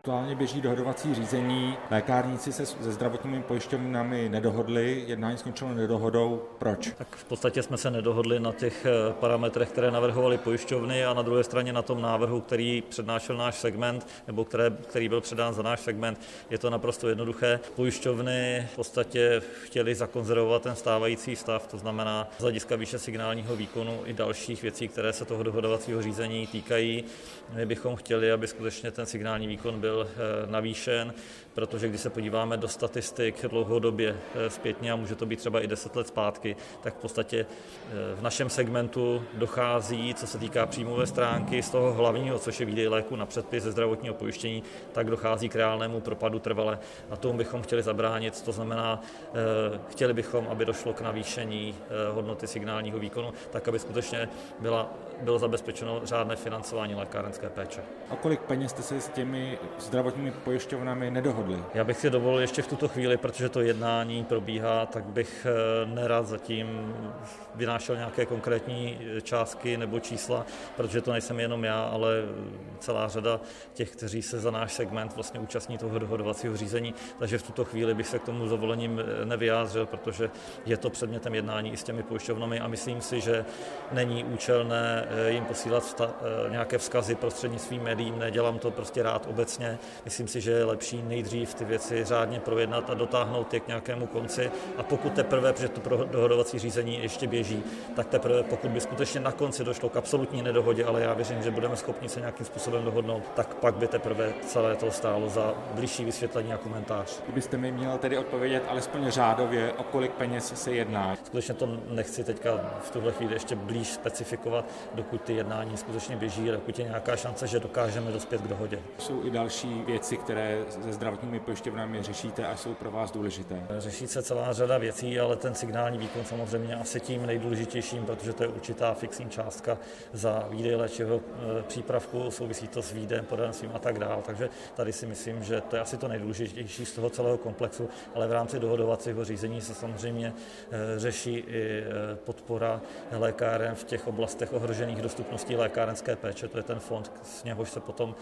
Aktuálně běží dohodovací řízení. Lékárníci se se zdravotními pojišťovnami nedohodli, jednání skončilo nedohodou. Proč? Tak v podstatě jsme se nedohodli na těch eh, parametrech, které navrhovaly pojišťovny a na druhé straně na tom návrhu, který přednášel náš segment, nebo které, který byl předán za náš segment. Je to naprosto jednoduché. Pojišťovny v podstatě chtěli zakonzervovat ten stávající stav, to znamená z hlediska výše signálního výkonu i dalších věcí, které se toho dohodovacího řízení týkají. My bychom chtěli, aby skutečně ten signální výkon byl Eh, navýšen, protože když se podíváme do statistik dlouhodobě eh, zpětně, a může to být třeba i 10 let zpátky, tak v podstatě eh, v našem segmentu dochází, co se týká příjmové stránky, z toho hlavního, což je výdej léku na předpis ze zdravotního pojištění, tak dochází k reálnému propadu trvale. A tomu bychom chtěli zabránit. To znamená, chtěli bychom, aby došlo k navýšení hodnoty signálního výkonu, tak aby skutečně byla, bylo zabezpečeno řádné financování lékárenské péče. A kolik peněz jste se s těmi zdravotními pojišťovnami nedohodli? Já bych si dovolil ještě v tuto chvíli, protože to jednání probíhá, tak bych eh, nerad zatím vynášel nějaké konkrétní eh, částky nebo čísla, protože to nejsem jenom já, ale celá řada těch, kteří se za náš segment vlastně účastní toho dohodovacího řízení. Takže v tuto chvíli bych se k tomu dovolením eh, nevyjádřil, protože je to předmětem jednání i s těmi pojišťovnami a myslím si, že není účelné jim posílat vsta- nějaké vzkazy prostřednictvím médií. Nedělám to prostě rád obecně. Myslím si, že je lepší nejdřív ty věci řádně projednat a dotáhnout je k nějakému konci. A pokud teprve, protože to dohodovací řízení ještě běží, tak teprve pokud by skutečně na konci došlo k absolutní nedohodě, ale já věřím, že budeme schopni se nějakým způsobem dohodnout, tak pak by teprve celé to stálo za blížší vysvětlení a komentář. Kdybyste mi měl tedy odpovědět alespoň řádově, o kolik peněz se jedná? Skutečně to nechci teďka v tuhle chvíli ještě blíž specifikovat, dokud ty jednání skutečně běží, dokud je nějaká šance, že dokážeme dospět k dohodě. Jsou i další věci, které se zdravotními pojišťovnami řešíte a jsou pro vás důležité? Řeší se celá řada věcí, ale ten signální výkon samozřejmě asi tím nejdůležitějším, protože to je určitá fixní částka za výdej léčivého e, přípravku, souvisí to s výdejem, podenstvím a tak dále. Takže tady si myslím, že to je asi to nejdůležitější z toho celého komplexu, ale v rámci dohodovacího řízení se samozřejmě e, řeší i e, podpora lékáren v těch oblastech ohrožených dostupností lékárenské péče. To je ten fond, z něhož se potom,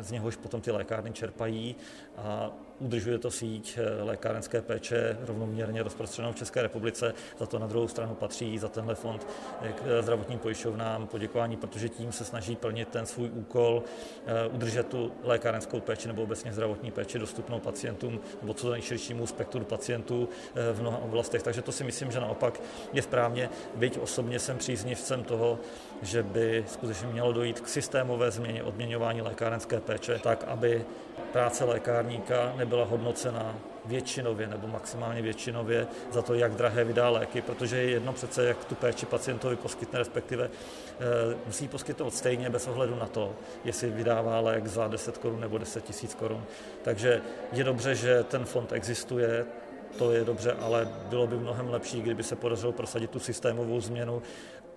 z něhož potom ty lékárny čerpají a udržuje to síť eh, lékárenské péče rovnoměrně rozprostřenou v České republice. Za to na druhou stranu patří za tenhle fond eh, k eh, zdravotním pojišťovnám poděkování, protože tím se snaží plnit ten svůj úkol, udržet tu lékárenskou péči nebo obecně zdravotní péči dostupnou pacientům nebo co nejširšímu spektru pacientů v mnoha oblastech. Takže to si myslím, že naopak je správně. Byť osobně jsem příznivcem toho, že by skutečně mělo dojít k systémové změně odměňování lékárenské péče, tak aby práce lékárníka nebyla hodnocena většinově nebo maximálně většinově za to, jak drahé vydá léky, protože je jedno přece, jak tu péči pacientovi poskytne, respektive e, musí poskytnout stejně bez ohledu na to, jestli vydává lék za 10 korun nebo 10 tisíc korun. Takže je dobře, že ten fond existuje, to je dobře, ale bylo by mnohem lepší, kdyby se podařilo prosadit tu systémovou změnu,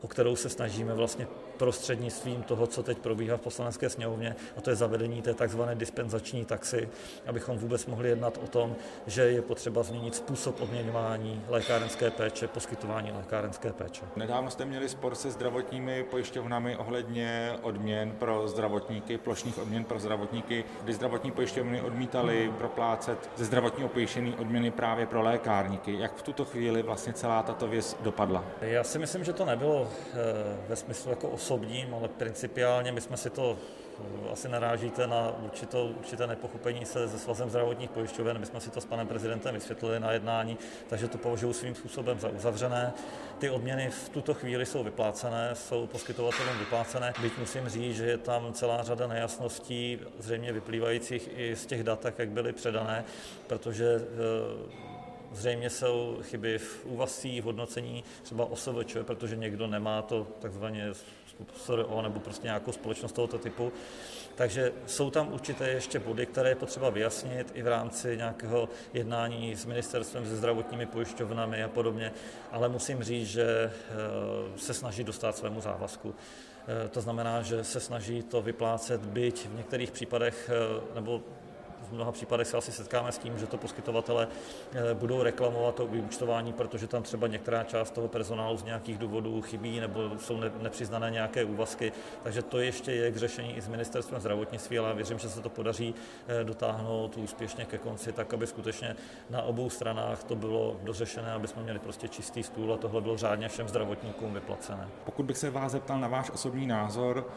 o kterou se snažíme vlastně prostřednictvím toho, co teď probíhá v poslanecké sněmovně, a to je zavedení té takzvané dispenzační taxy, abychom vůbec mohli jednat o tom, že je potřeba změnit způsob odměňování lékárenské péče, poskytování lékárenské péče. Nedávno jste měli spor se zdravotními pojišťovnami ohledně odměn pro zdravotníky, plošných odměn pro zdravotníky, kdy zdravotní pojišťovny odmítali proplácet ze zdravotního pojištění odměny právě pro lékárníky. Jak v tuto chvíli vlastně celá tato věc dopadla? Já si myslím, že to nebylo eh, ve smyslu jako osobním, ale principiálně my jsme si to eh, asi narážíte na určitou, určité nepochopení se se svazem zdravotních pojišťoven. My jsme si to s panem prezidentem vysvětlili na jednání, takže to považuji svým způsobem za uzavřené. Ty odměny v tuto chvíli jsou vyplácené, jsou poskytovatelům vyplácené. Byť musím říct, že je tam celá řada nejasností, zřejmě vyplývajících i z těch dat, jak byly předané, protože eh, Zřejmě jsou chyby v úvazcích, v hodnocení třeba OSVČ, protože někdo nemá to takzvaně SRO nebo prostě nějakou společnost tohoto typu. Takže jsou tam určité ještě body, které je potřeba vyjasnit i v rámci nějakého jednání s ministerstvem, se zdravotními pojišťovnami a podobně, ale musím říct, že eh, se snaží dostat svému závazku. Eh, to znamená, že se snaží to vyplácet, byť v některých případech, eh, nebo v mnoha případech se asi setkáme s tím, že to poskytovatele budou reklamovat to vyučtování, protože tam třeba některá část toho personálu z nějakých důvodů chybí nebo jsou nepřiznané nějaké úvazky. Takže to ještě je k řešení i s ministerstvem zdravotnictví, ale věřím, že se to podaří dotáhnout úspěšně ke konci, tak aby skutečně na obou stranách to bylo dořešené, aby jsme měli prostě čistý stůl a tohle bylo řádně všem zdravotníkům vyplacené. Pokud bych se vás zeptal na váš osobní názor,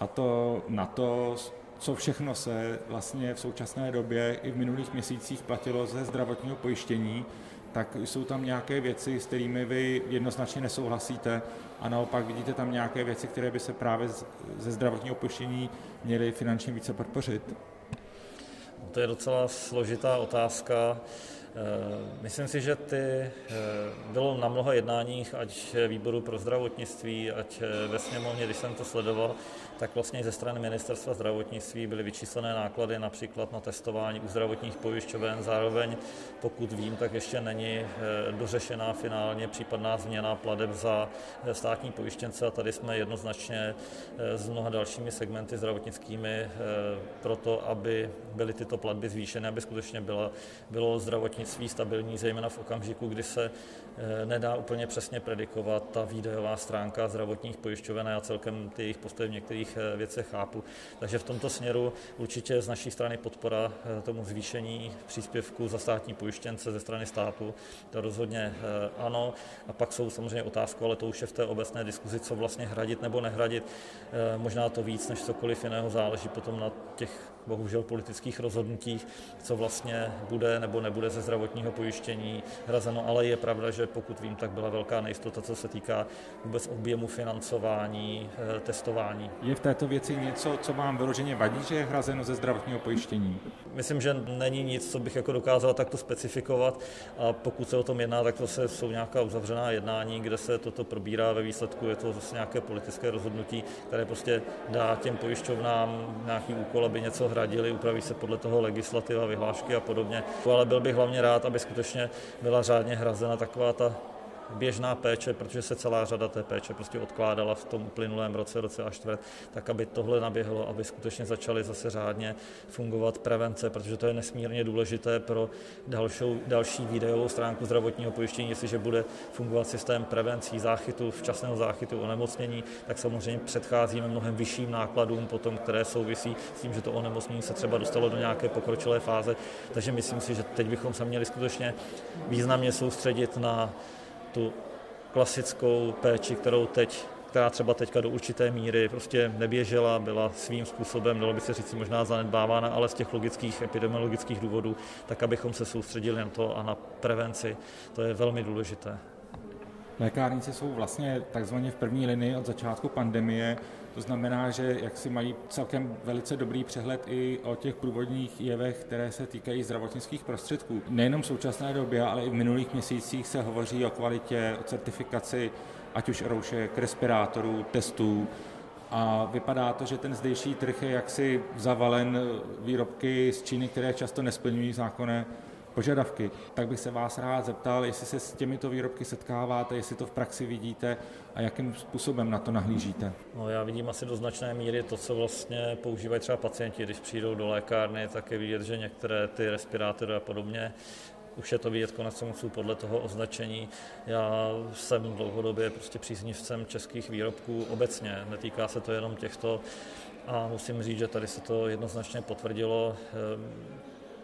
a to na to, co všechno se vlastně v současné době i v minulých měsících platilo ze zdravotního pojištění, tak jsou tam nějaké věci, s kterými vy jednoznačně nesouhlasíte a naopak vidíte tam nějaké věci, které by se právě ze zdravotního pojištění měly finančně více podpořit? To je docela složitá otázka. Eh, myslím si, že ty eh, bylo na mnoha jednáních, ať výboru pro zdravotnictví, ať ve sněmovně, když jsem to sledoval, tak vlastně ze strany ministerstva zdravotnictví byly vyčíslené náklady například na testování u zdravotních pojišťoven. Zároveň, pokud vím, tak ještě není dořešená finálně případná změna pladeb za státní pojištěnce a tady jsme jednoznačně s mnoha dalšími segmenty zdravotnickými proto, aby byly tyto platby zvýšeny, aby skutečně byla, bylo zdravotnictví stabilní, zejména v okamžiku, kdy se eh, nedá úplně přesně predikovat ta výdajová stránka zdravotních pojišťoven a celkem ty jejich postoje v některých eh, věcech chápu. Takže v tomto směru určitě z naší strany podpora eh, tomu zvýšení příspěvku za státní pojištěnce ze strany státu, to rozhodně ano. A pak jsou samozřejmě otázky, ale to už je v té obecné diskuzi, co vlastně hradit nebo nehradit. Možná to víc než cokoliv jiného záleží potom na těch bohužel politických rozhodnutích, co vlastně bude nebo nebude ze zdravotního pojištění hrazeno, ale je pravda, že pokud vím, tak byla velká nejistota, co se týká vůbec objemu financování, eh, testování. Je v této věci něco, co vám vyloženě vadí, že je hrazeno ze zdravotního pojištění? Myslím, že není nic, co bych jako dokázal takto specifikovat a pokud se o tom jedná, tak to se jsou nějaká uzavřená jednání, kde se toto probírá ve výsledku, je to zase nějaké politické rozhodnutí, které prostě dá těm pojišťovnám nějaký úkol, aby něco hradili, upraví se podle toho legislativa, vyhlášky a podobně. Ale byl bych hlavně rád, aby skutečně byla řádně hrazena taková ta běžná péče, protože se celá řada té péče prostě odkládala v tom uplynulém roce, roce a čtvrt, tak aby tohle naběhlo, aby skutečně začaly zase řádně fungovat prevence, protože to je nesmírně důležité pro další, další videovou stránku zdravotního pojištění, jestliže bude fungovat systém prevencí, záchytu, včasného záchytu onemocnění, tak samozřejmě předcházíme mnohem vyšším nákladům potom, které souvisí s tím, že to onemocnění se třeba dostalo do nějaké pokročilé fáze. Takže myslím si, že teď bychom se měli skutečně významně soustředit na tu klasickou péči, kterou teď která třeba teďka do určité míry prostě neběžela, byla svým způsobem, dalo by se říct, možná zanedbávána, ale z těch logických, epidemiologických důvodů, tak abychom se soustředili na to a na prevenci. To je velmi důležité. Lékárníci jsou vlastně takzvaně v první linii od začátku pandemie. To znamená, že jak si mají celkem velice dobrý přehled i o těch průvodních jevech, které se týkají zdravotnických prostředků. Nejenom v současné době, ale i v minulých měsících se hovoří o kvalitě, o certifikaci, ať už roušek, respirátorů, testů. A vypadá to, že ten zdejší trh je jaksi zavalen výrobky z Číny, které často nesplňují zákonné požadavky, tak bych se vás rád zeptal, jestli se s těmito výrobky setkáváte, jestli to v praxi vidíte a jakým způsobem na to nahlížíte. No, já vidím asi do značné míry to, co vlastně používají třeba pacienti, když přijdou do lékárny, tak je vidět, že některé ty respirátory a podobně už je to vidět konec konců podle toho označení. Já jsem dlouhodobě prostě příznivcem českých výrobků obecně, netýká se to jenom těchto a musím říct, že tady se to jednoznačně potvrdilo.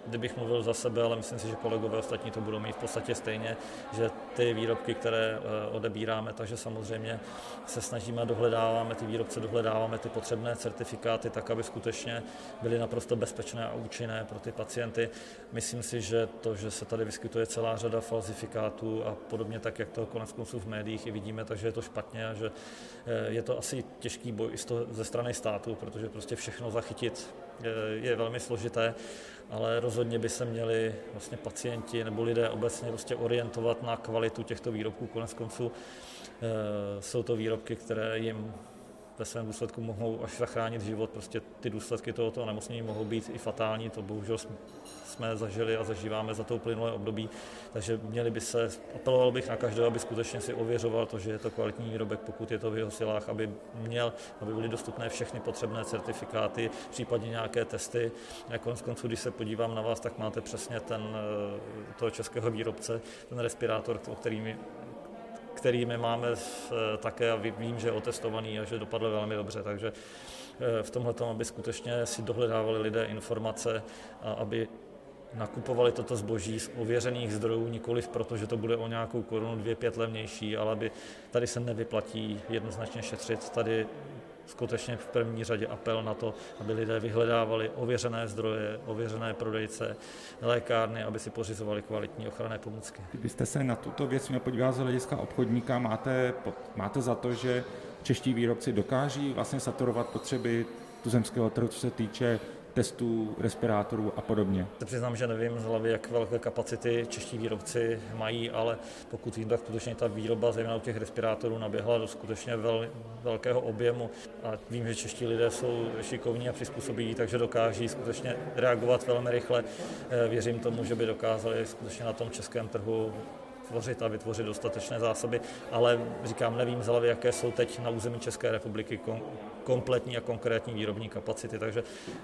Kdybych mluvil za sebe, ale myslím si, že kolegové ostatní to budou mít v podstatě stejně, že ty výrobky, které eh, odebíráme, takže samozřejmě se snažíme, dohledáváme ty výrobce, dohledáváme ty potřebné certifikáty tak, aby skutečně byly naprosto bezpečné a účinné pro ty pacienty. Myslím si, že to, že se tady vyskytuje celá řada falzifikátů a podobně tak, jak to konec konců v médiích i vidíme, takže je to špatně a že eh, je to asi těžký boj i ze strany státu, protože prostě všechno zachytit eh, je velmi složité ale rozhodně by se měli vlastně pacienti nebo lidé obecně prostě orientovat na kvalitu těchto výrobků. Konec konců e, jsou to výrobky, které jim ve svém důsledku mohou až zachránit život. Prostě ty důsledky tohoto onemocnění mohou být i fatální, to bohužel jsme zažili a zažíváme za to uplynulé období, takže měli by se, apeloval bych na každého, aby skutečně si ověřoval to, že je to kvalitní výrobek, pokud je to v jeho silách, aby měl, aby byly dostupné všechny potřebné certifikáty, případně nějaké testy. A konec konců, když se podívám na vás, tak máte přesně ten, eh, toho českého výrobce, ten respirátor, o kterými kterými máme také a vím, že je otestovaný a že dopadl velmi dobře, takže eh, v tomhle aby skutečně si dohledávali lidé informace a aby nakupovali toto zboží z ověřených zdrojů, nikoliv proto, že to bude o nějakou korunu, dvě, pět levnější, ale aby tady se nevyplatí jednoznačně šetřit. Tady skutečně v první řadě apel na to, aby lidé vyhledávali ověřené zdroje, ověřené prodejce, lékárny, aby si pořizovali kvalitní ochranné pomůcky. Kdybyste se na tuto věc měl podívat z hlediska obchodníka, máte, máte za to, že čeští výrobci dokáží vlastně saturovat potřeby tuzemského trhu, co se týče testů, respirátorů a podobně. Se přiznám, že nevím z hlavy, jak velké kapacity čeští výrobci mají, ale pokud vím, tak skutečně ta výroba, zejména u těch respirátorů, naběhla do skutečně vel, velkého objemu. A vím, že čeští lidé jsou šikovní a přizpůsobí, takže dokáží skutečně reagovat velmi rychle. Eh, věřím tomu, že by dokázali skutečně na tom českém trhu tvořit a vytvořit dostatečné zásoby, ale říkám, nevím z hlavy, jaké jsou teď na území České republiky kompletní a konkrétní výrobní kapacity, takže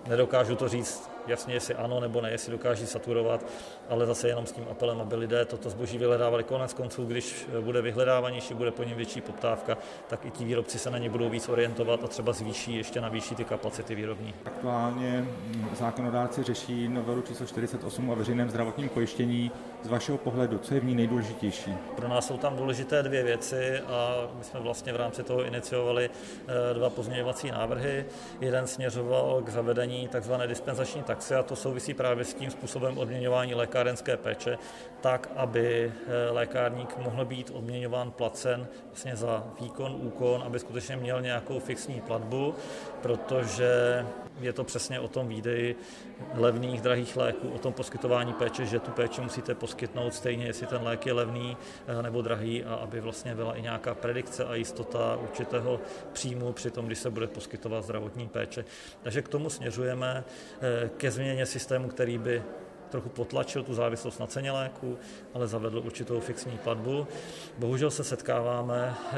nedokážu to říct jasně, jestli ano nebo ne, jestli dokáží saturovat, ale zase jenom s tím apelem, aby lidé toto zboží vyhledávali konec konců, když bude vyhledávanější, bude po něm větší poptávka, tak i ti výrobci se na ně budou víc orientovat a třeba zvýší, ještě navýší ty kapacity výrobní. Aktuálně zákonodárci řeší novelu číslo 48 o veřejném zdravotním pojištění. Z vašeho pohledu, co je v ní nejdůležitější? Pro nás jsou tam důležité dvě věci a my jsme vlastně v rámci toho iniciovali eh, dva pozměňovací návrhy. Jeden směřoval k zavedení tzv. dispenzační taxe a to souvisí právě s tím způsobem odměňování lékárenské péče, tak, aby eh, lékárník mohl být odměňován placen vlastně za výkon, úkon, aby skutečně měl nějakou fixní platbu, protože je to přesně o tom výdeji levných, drahých léků, o tom poskytování péče, že tu péči musíte poskytnout stejně, jestli ten lék je levný eh, nebo drahý a aby vlastně byla i nějaká predikce a jistota určitého příjmu při tom, když se bude poskytovat zdravotní péče. Takže k tomu směřujeme eh, ke změně systému, který by trochu potlačil tu závislost na ceně léku, ale zavedl určitou fixní platbu. Bohužel se setkáváme eh,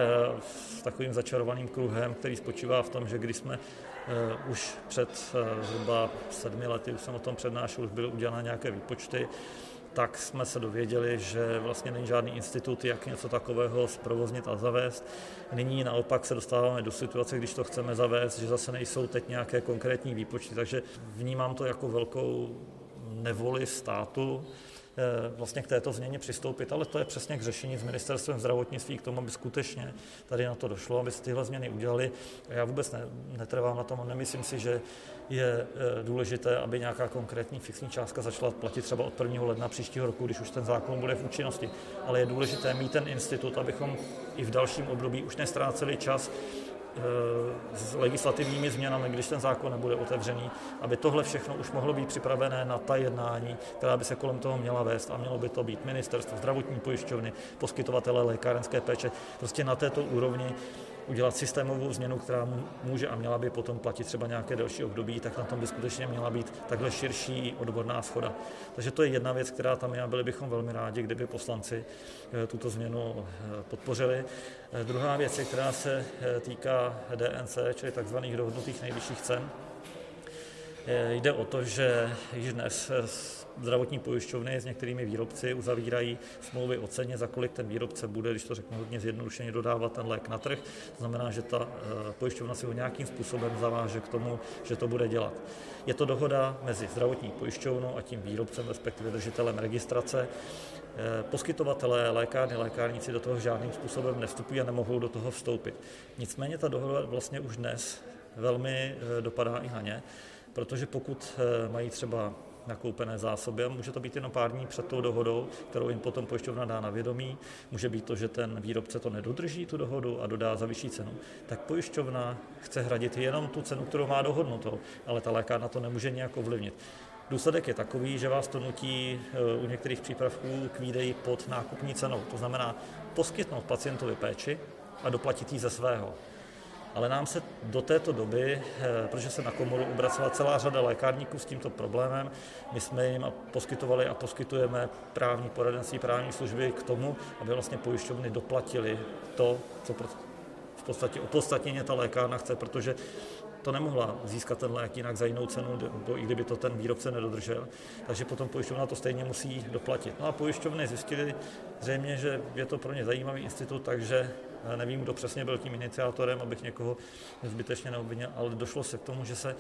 s takovým začarovaným kruhem, který spočívá v tom, že když jsme už před zhruba sedmi lety, už jsem o tom přednášel, už byly udělané nějaké výpočty, tak jsme se dověděli, že vlastně není žádný institut, jak něco takového zprovoznit a zavést. Nyní naopak se dostáváme do situace, když to chceme zavést, že zase nejsou teď nějaké konkrétní výpočty, takže vnímám to jako velkou nevoli státu vlastně k této změně přistoupit, ale to je přesně k řešení s ministerstvem zdravotnictví, k tomu, aby skutečně tady na to došlo, aby se tyhle změny udělaly. Já vůbec ne, netrvám na tom, nemyslím si, že je eh, důležité, aby nějaká konkrétní fixní částka začala platit třeba od 1. ledna příštího roku, když už ten zákon bude v účinnosti. Ale je důležité mít ten institut, abychom i v dalším období už nestráceli čas s legislativními změnami, když ten zákon nebude otevřený, aby tohle všechno už mohlo být připravené na ta jednání, která by se kolem toho měla vést a mělo by to být ministerstvo, zdravotní pojišťovny, poskytovatele lékárenské péče, prostě na této úrovni udělat systémovou změnu, která může a měla by potom platit třeba nějaké další období, tak na tom by skutečně měla být takhle širší odborná schoda. Takže to je jedna věc, která tam je a byli bychom velmi rádi, kdyby poslanci eh, tuto změnu eh, podpořili. Eh, druhá věc, která se týká DNC, čili tzv. dohodnutých nejvyšších cen. Jde o to, že již dnes zdravotní pojišťovny s některými výrobci uzavírají smlouvy o ceně, za kolik ten výrobce bude, když to řeknu hodně zjednodušeně, dodávat ten lék na trh. To znamená, že ta eh, pojišťovna si ho nějakým způsobem zaváže k tomu, že to bude dělat. Je to dohoda mezi zdravotní pojišťovnou a tím výrobcem, respektive držitelem registrace. Eh, poskytovatelé, lékárny, lékárníci do toho žádným způsobem nevstupují a nemohou do toho vstoupit. Nicméně ta dohoda vlastně už dnes velmi eh, dopadá i na ně, protože pokud mají třeba nakoupené zásoby a může to být jenom pár dní před tou dohodou, kterou jim potom pojišťovna dá na vědomí. Může být to, že ten výrobce to nedodrží, tu dohodu a dodá za vyšší cenu. Tak pojišťovna chce hradit jenom tu cenu, kterou má dohodnutou, ale ta lékárna to nemůže nějak ovlivnit. Důsledek je takový, že vás to nutí eh, u některých přípravků k výdeji pod nákupní cenou. To znamená poskytnout pacientovi péči a doplatit ji ze svého. Ale nám se do této doby, eh, protože se na komoru obracela celá řada lékárníků s tímto problémem, my jsme jim poskytovali a poskytujeme právní poradenství, právní služby k tomu, aby vlastně pojišťovny doplatili to, co v podstatě opodstatněně ta lékárna chce, protože to nemohla získat ten lék jinak za jinou cenu, i kdyby to ten výrobce nedodržel. Takže potom pojišťovna to stejně musí doplatit. No a pojišťovny zjistili zřejmě, že je to pro ně zajímavý institut, takže nevím, kdo přesně byl tím iniciátorem, abych někoho zbytečně neobvinil, ale došlo se k tomu, že se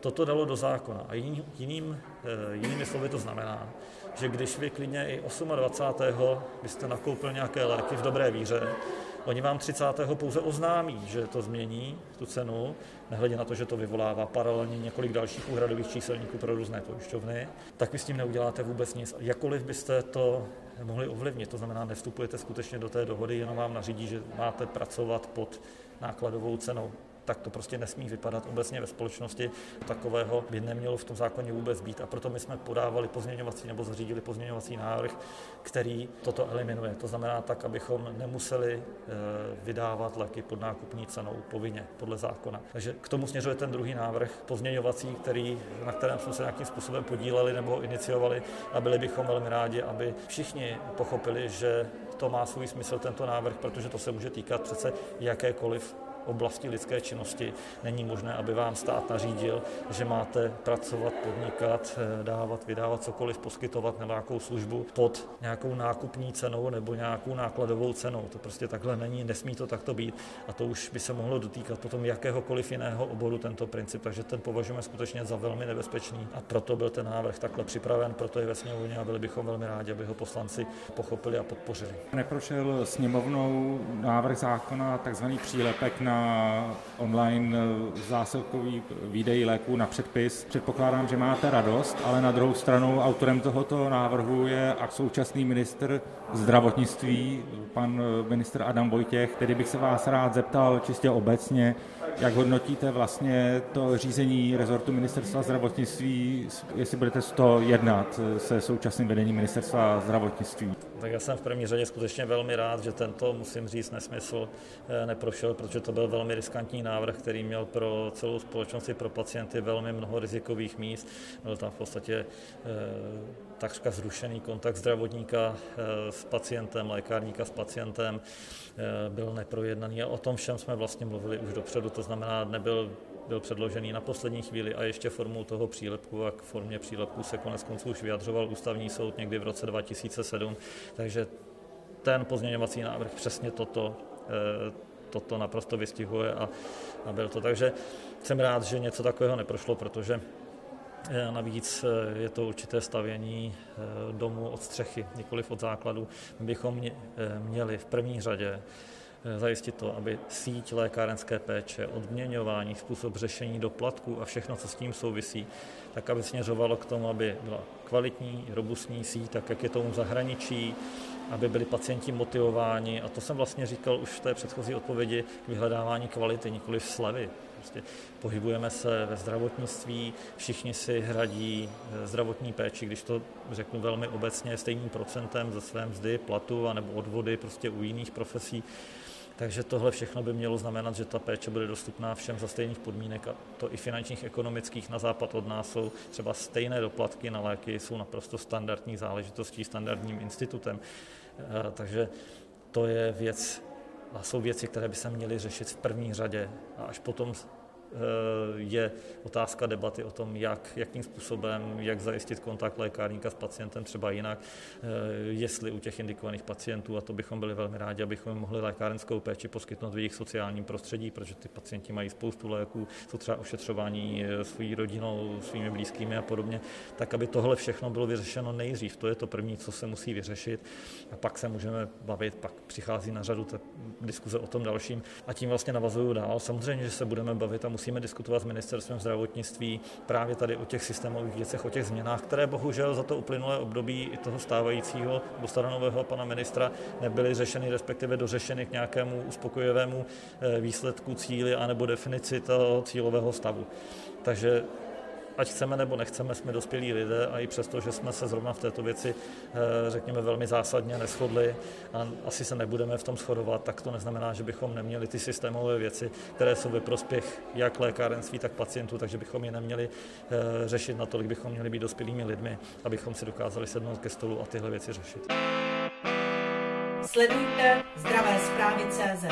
toto dalo do zákona. A jiný, jiným, eh, jinými slovy to znamená, že když vy klidně i 28. byste nakoupil nějaké léky v dobré víře, Oni vám 30. pouze oznámí, že to změní, tu cenu, nehledě na to, že to vyvolává paralelně několik dalších úhradových číselníků pro různé pojišťovny, tak vy s tím neuděláte vůbec nic. Jakkoliv byste to mohli ovlivnit, to znamená, nevstupujete skutečně do té dohody, jenom vám nařídí, že máte pracovat pod nákladovou cenou tak to prostě nesmí vypadat obecně ve společnosti. Takového by nemělo v tom zákoně vůbec být a proto my jsme podávali pozměňovací nebo zařídili pozměňovací návrh, který toto eliminuje. To znamená tak, abychom nemuseli eh, vydávat léky pod nákupní cenou povinně podle zákona. Takže k tomu směřuje ten druhý návrh pozměňovací, který, na kterém jsme se nějakým způsobem podíleli nebo iniciovali a byli bychom velmi rádi, aby všichni pochopili, že to má svůj smysl, tento návrh, protože to se může týkat přece jakékoliv oblasti lidské činnosti. Není možné, aby vám stát nařídil, že máte pracovat, podnikat, eh, dávat, vydávat cokoliv, poskytovat nějakou službu pod nějakou nákupní cenou nebo nějakou nákladovou cenou. To prostě takhle není, nesmí to takto být a to už by se mohlo dotýkat potom jakéhokoliv jiného oboru tento princip, takže ten považujeme skutečně za velmi nebezpečný a proto byl ten návrh takhle připraven, proto je ve sněmovně a byli bychom velmi rádi, aby ho poslanci pochopili a podpořili. Neprošel sněmovnou návrh zákona takzvaný přílepek na na online eh, zásilkový výdej léků na předpis. Předpokládám, že máte radost, ale na druhou stranu autorem tohoto návrhu je a současný minister zdravotnictví, pan eh, minister Adam Vojtěch, který bych se vás rád zeptal čistě obecně, jak hodnotíte vlastně to řízení rezortu ministerstva zdravotnictví, jestli budete z toho jednat se současným vedením ministerstva zdravotnictví? Tak já jsem v první řadě skutečně velmi rád, že tento, musím říct, nesmysl eh, neprošel, protože to byl velmi riskantní návrh, který měl pro celou společnost i pro pacienty velmi mnoho rizikových míst. Byl tam v podstatě eh, takřka zrušený kontakt zdravotníka eh, s pacientem, lékárníka s pacientem, byl neprojednaný a o tom všem jsme vlastně mluvili už dopředu, to znamená, nebyl byl předložený na poslední chvíli a ještě formou toho přílepku a k formě přílepku se konec konců už vyjadřoval ústavní soud někdy v roce 2007, takže ten pozměňovací návrh přesně toto, eh, toto naprosto vystihuje a, a byl to. Takže jsem rád, že něco takového neprošlo, protože eh, Navíc eh, je to určité stavění domu od střechy, nikoliv od základu. Bychom měli v první řadě zajistit to, aby síť lékárenské péče, odměňování, způsob řešení doplatků a všechno, co s tím souvisí, tak aby směřovalo k tomu, aby byla kvalitní, robustní síť, tak jak je tomu v zahraničí, aby byli pacienti motivováni. A to jsem vlastně říkal už v té předchozí odpovědi vyhledávání kvality, nikoli v slevy. Prostě pohybujeme se ve zdravotnictví, všichni si hradí eh, zdravotní péči, když to řeknu velmi obecně, stejným procentem ze své mzdy, platu anebo odvody prostě u jiných profesí. Takže tohle všechno by mělo znamenat, že ta péče bude dostupná všem za stejných podmínek a to i finančních, ekonomických na západ od nás jsou třeba stejné doplatky na léky, jsou naprosto standardní záležitostí, standardním institutem. Eh, takže to je věc, a jsou věci, které by se měly řešit v první řadě a až potom je otázka debaty o tom, jak, jakým způsobem, jak zajistit kontakt lékárníka s pacientem třeba jinak, eh, jestli u těch indikovaných pacientů, a to bychom byli velmi rádi, abychom mohli lékárenskou péči poskytnout v jejich sociálním prostředí, protože ty pacienti mají spoustu léků, jsou třeba ošetřování eh, svojí rodinou, svými blízkými a podobně, tak aby tohle všechno bylo vyřešeno nejdřív. To je to první, co se musí vyřešit a pak se můžeme bavit, pak přichází na řadu ta diskuze o tom dalším a tím vlastně navazuju dál. Samozřejmě, že se budeme bavit a musíme musíme diskutovat s ministerstvem zdravotnictví právě tady o těch systémových věcech, o těch změnách, které bohužel za to uplynulé období i toho stávajícího nebo staronového pana ministra nebyly řešeny, respektive dořešeny k nějakému uspokojivému eh, výsledku cíli anebo definici toho cílového stavu. Takže ať chceme nebo nechceme, jsme dospělí lidé a i přesto, že jsme se zrovna v této věci, eh, řekněme, velmi zásadně neschodli a asi se nebudeme v tom shodovat, tak to neznamená, že bychom neměli ty systémové věci, které jsou ve prospěch jak lékárenství, tak pacientů, takže bychom je neměli eh, řešit natolik, bychom měli být dospělými lidmi, abychom si dokázali sednout ke stolu a tyhle věci řešit. Sledujte zdravé zprávy CZ.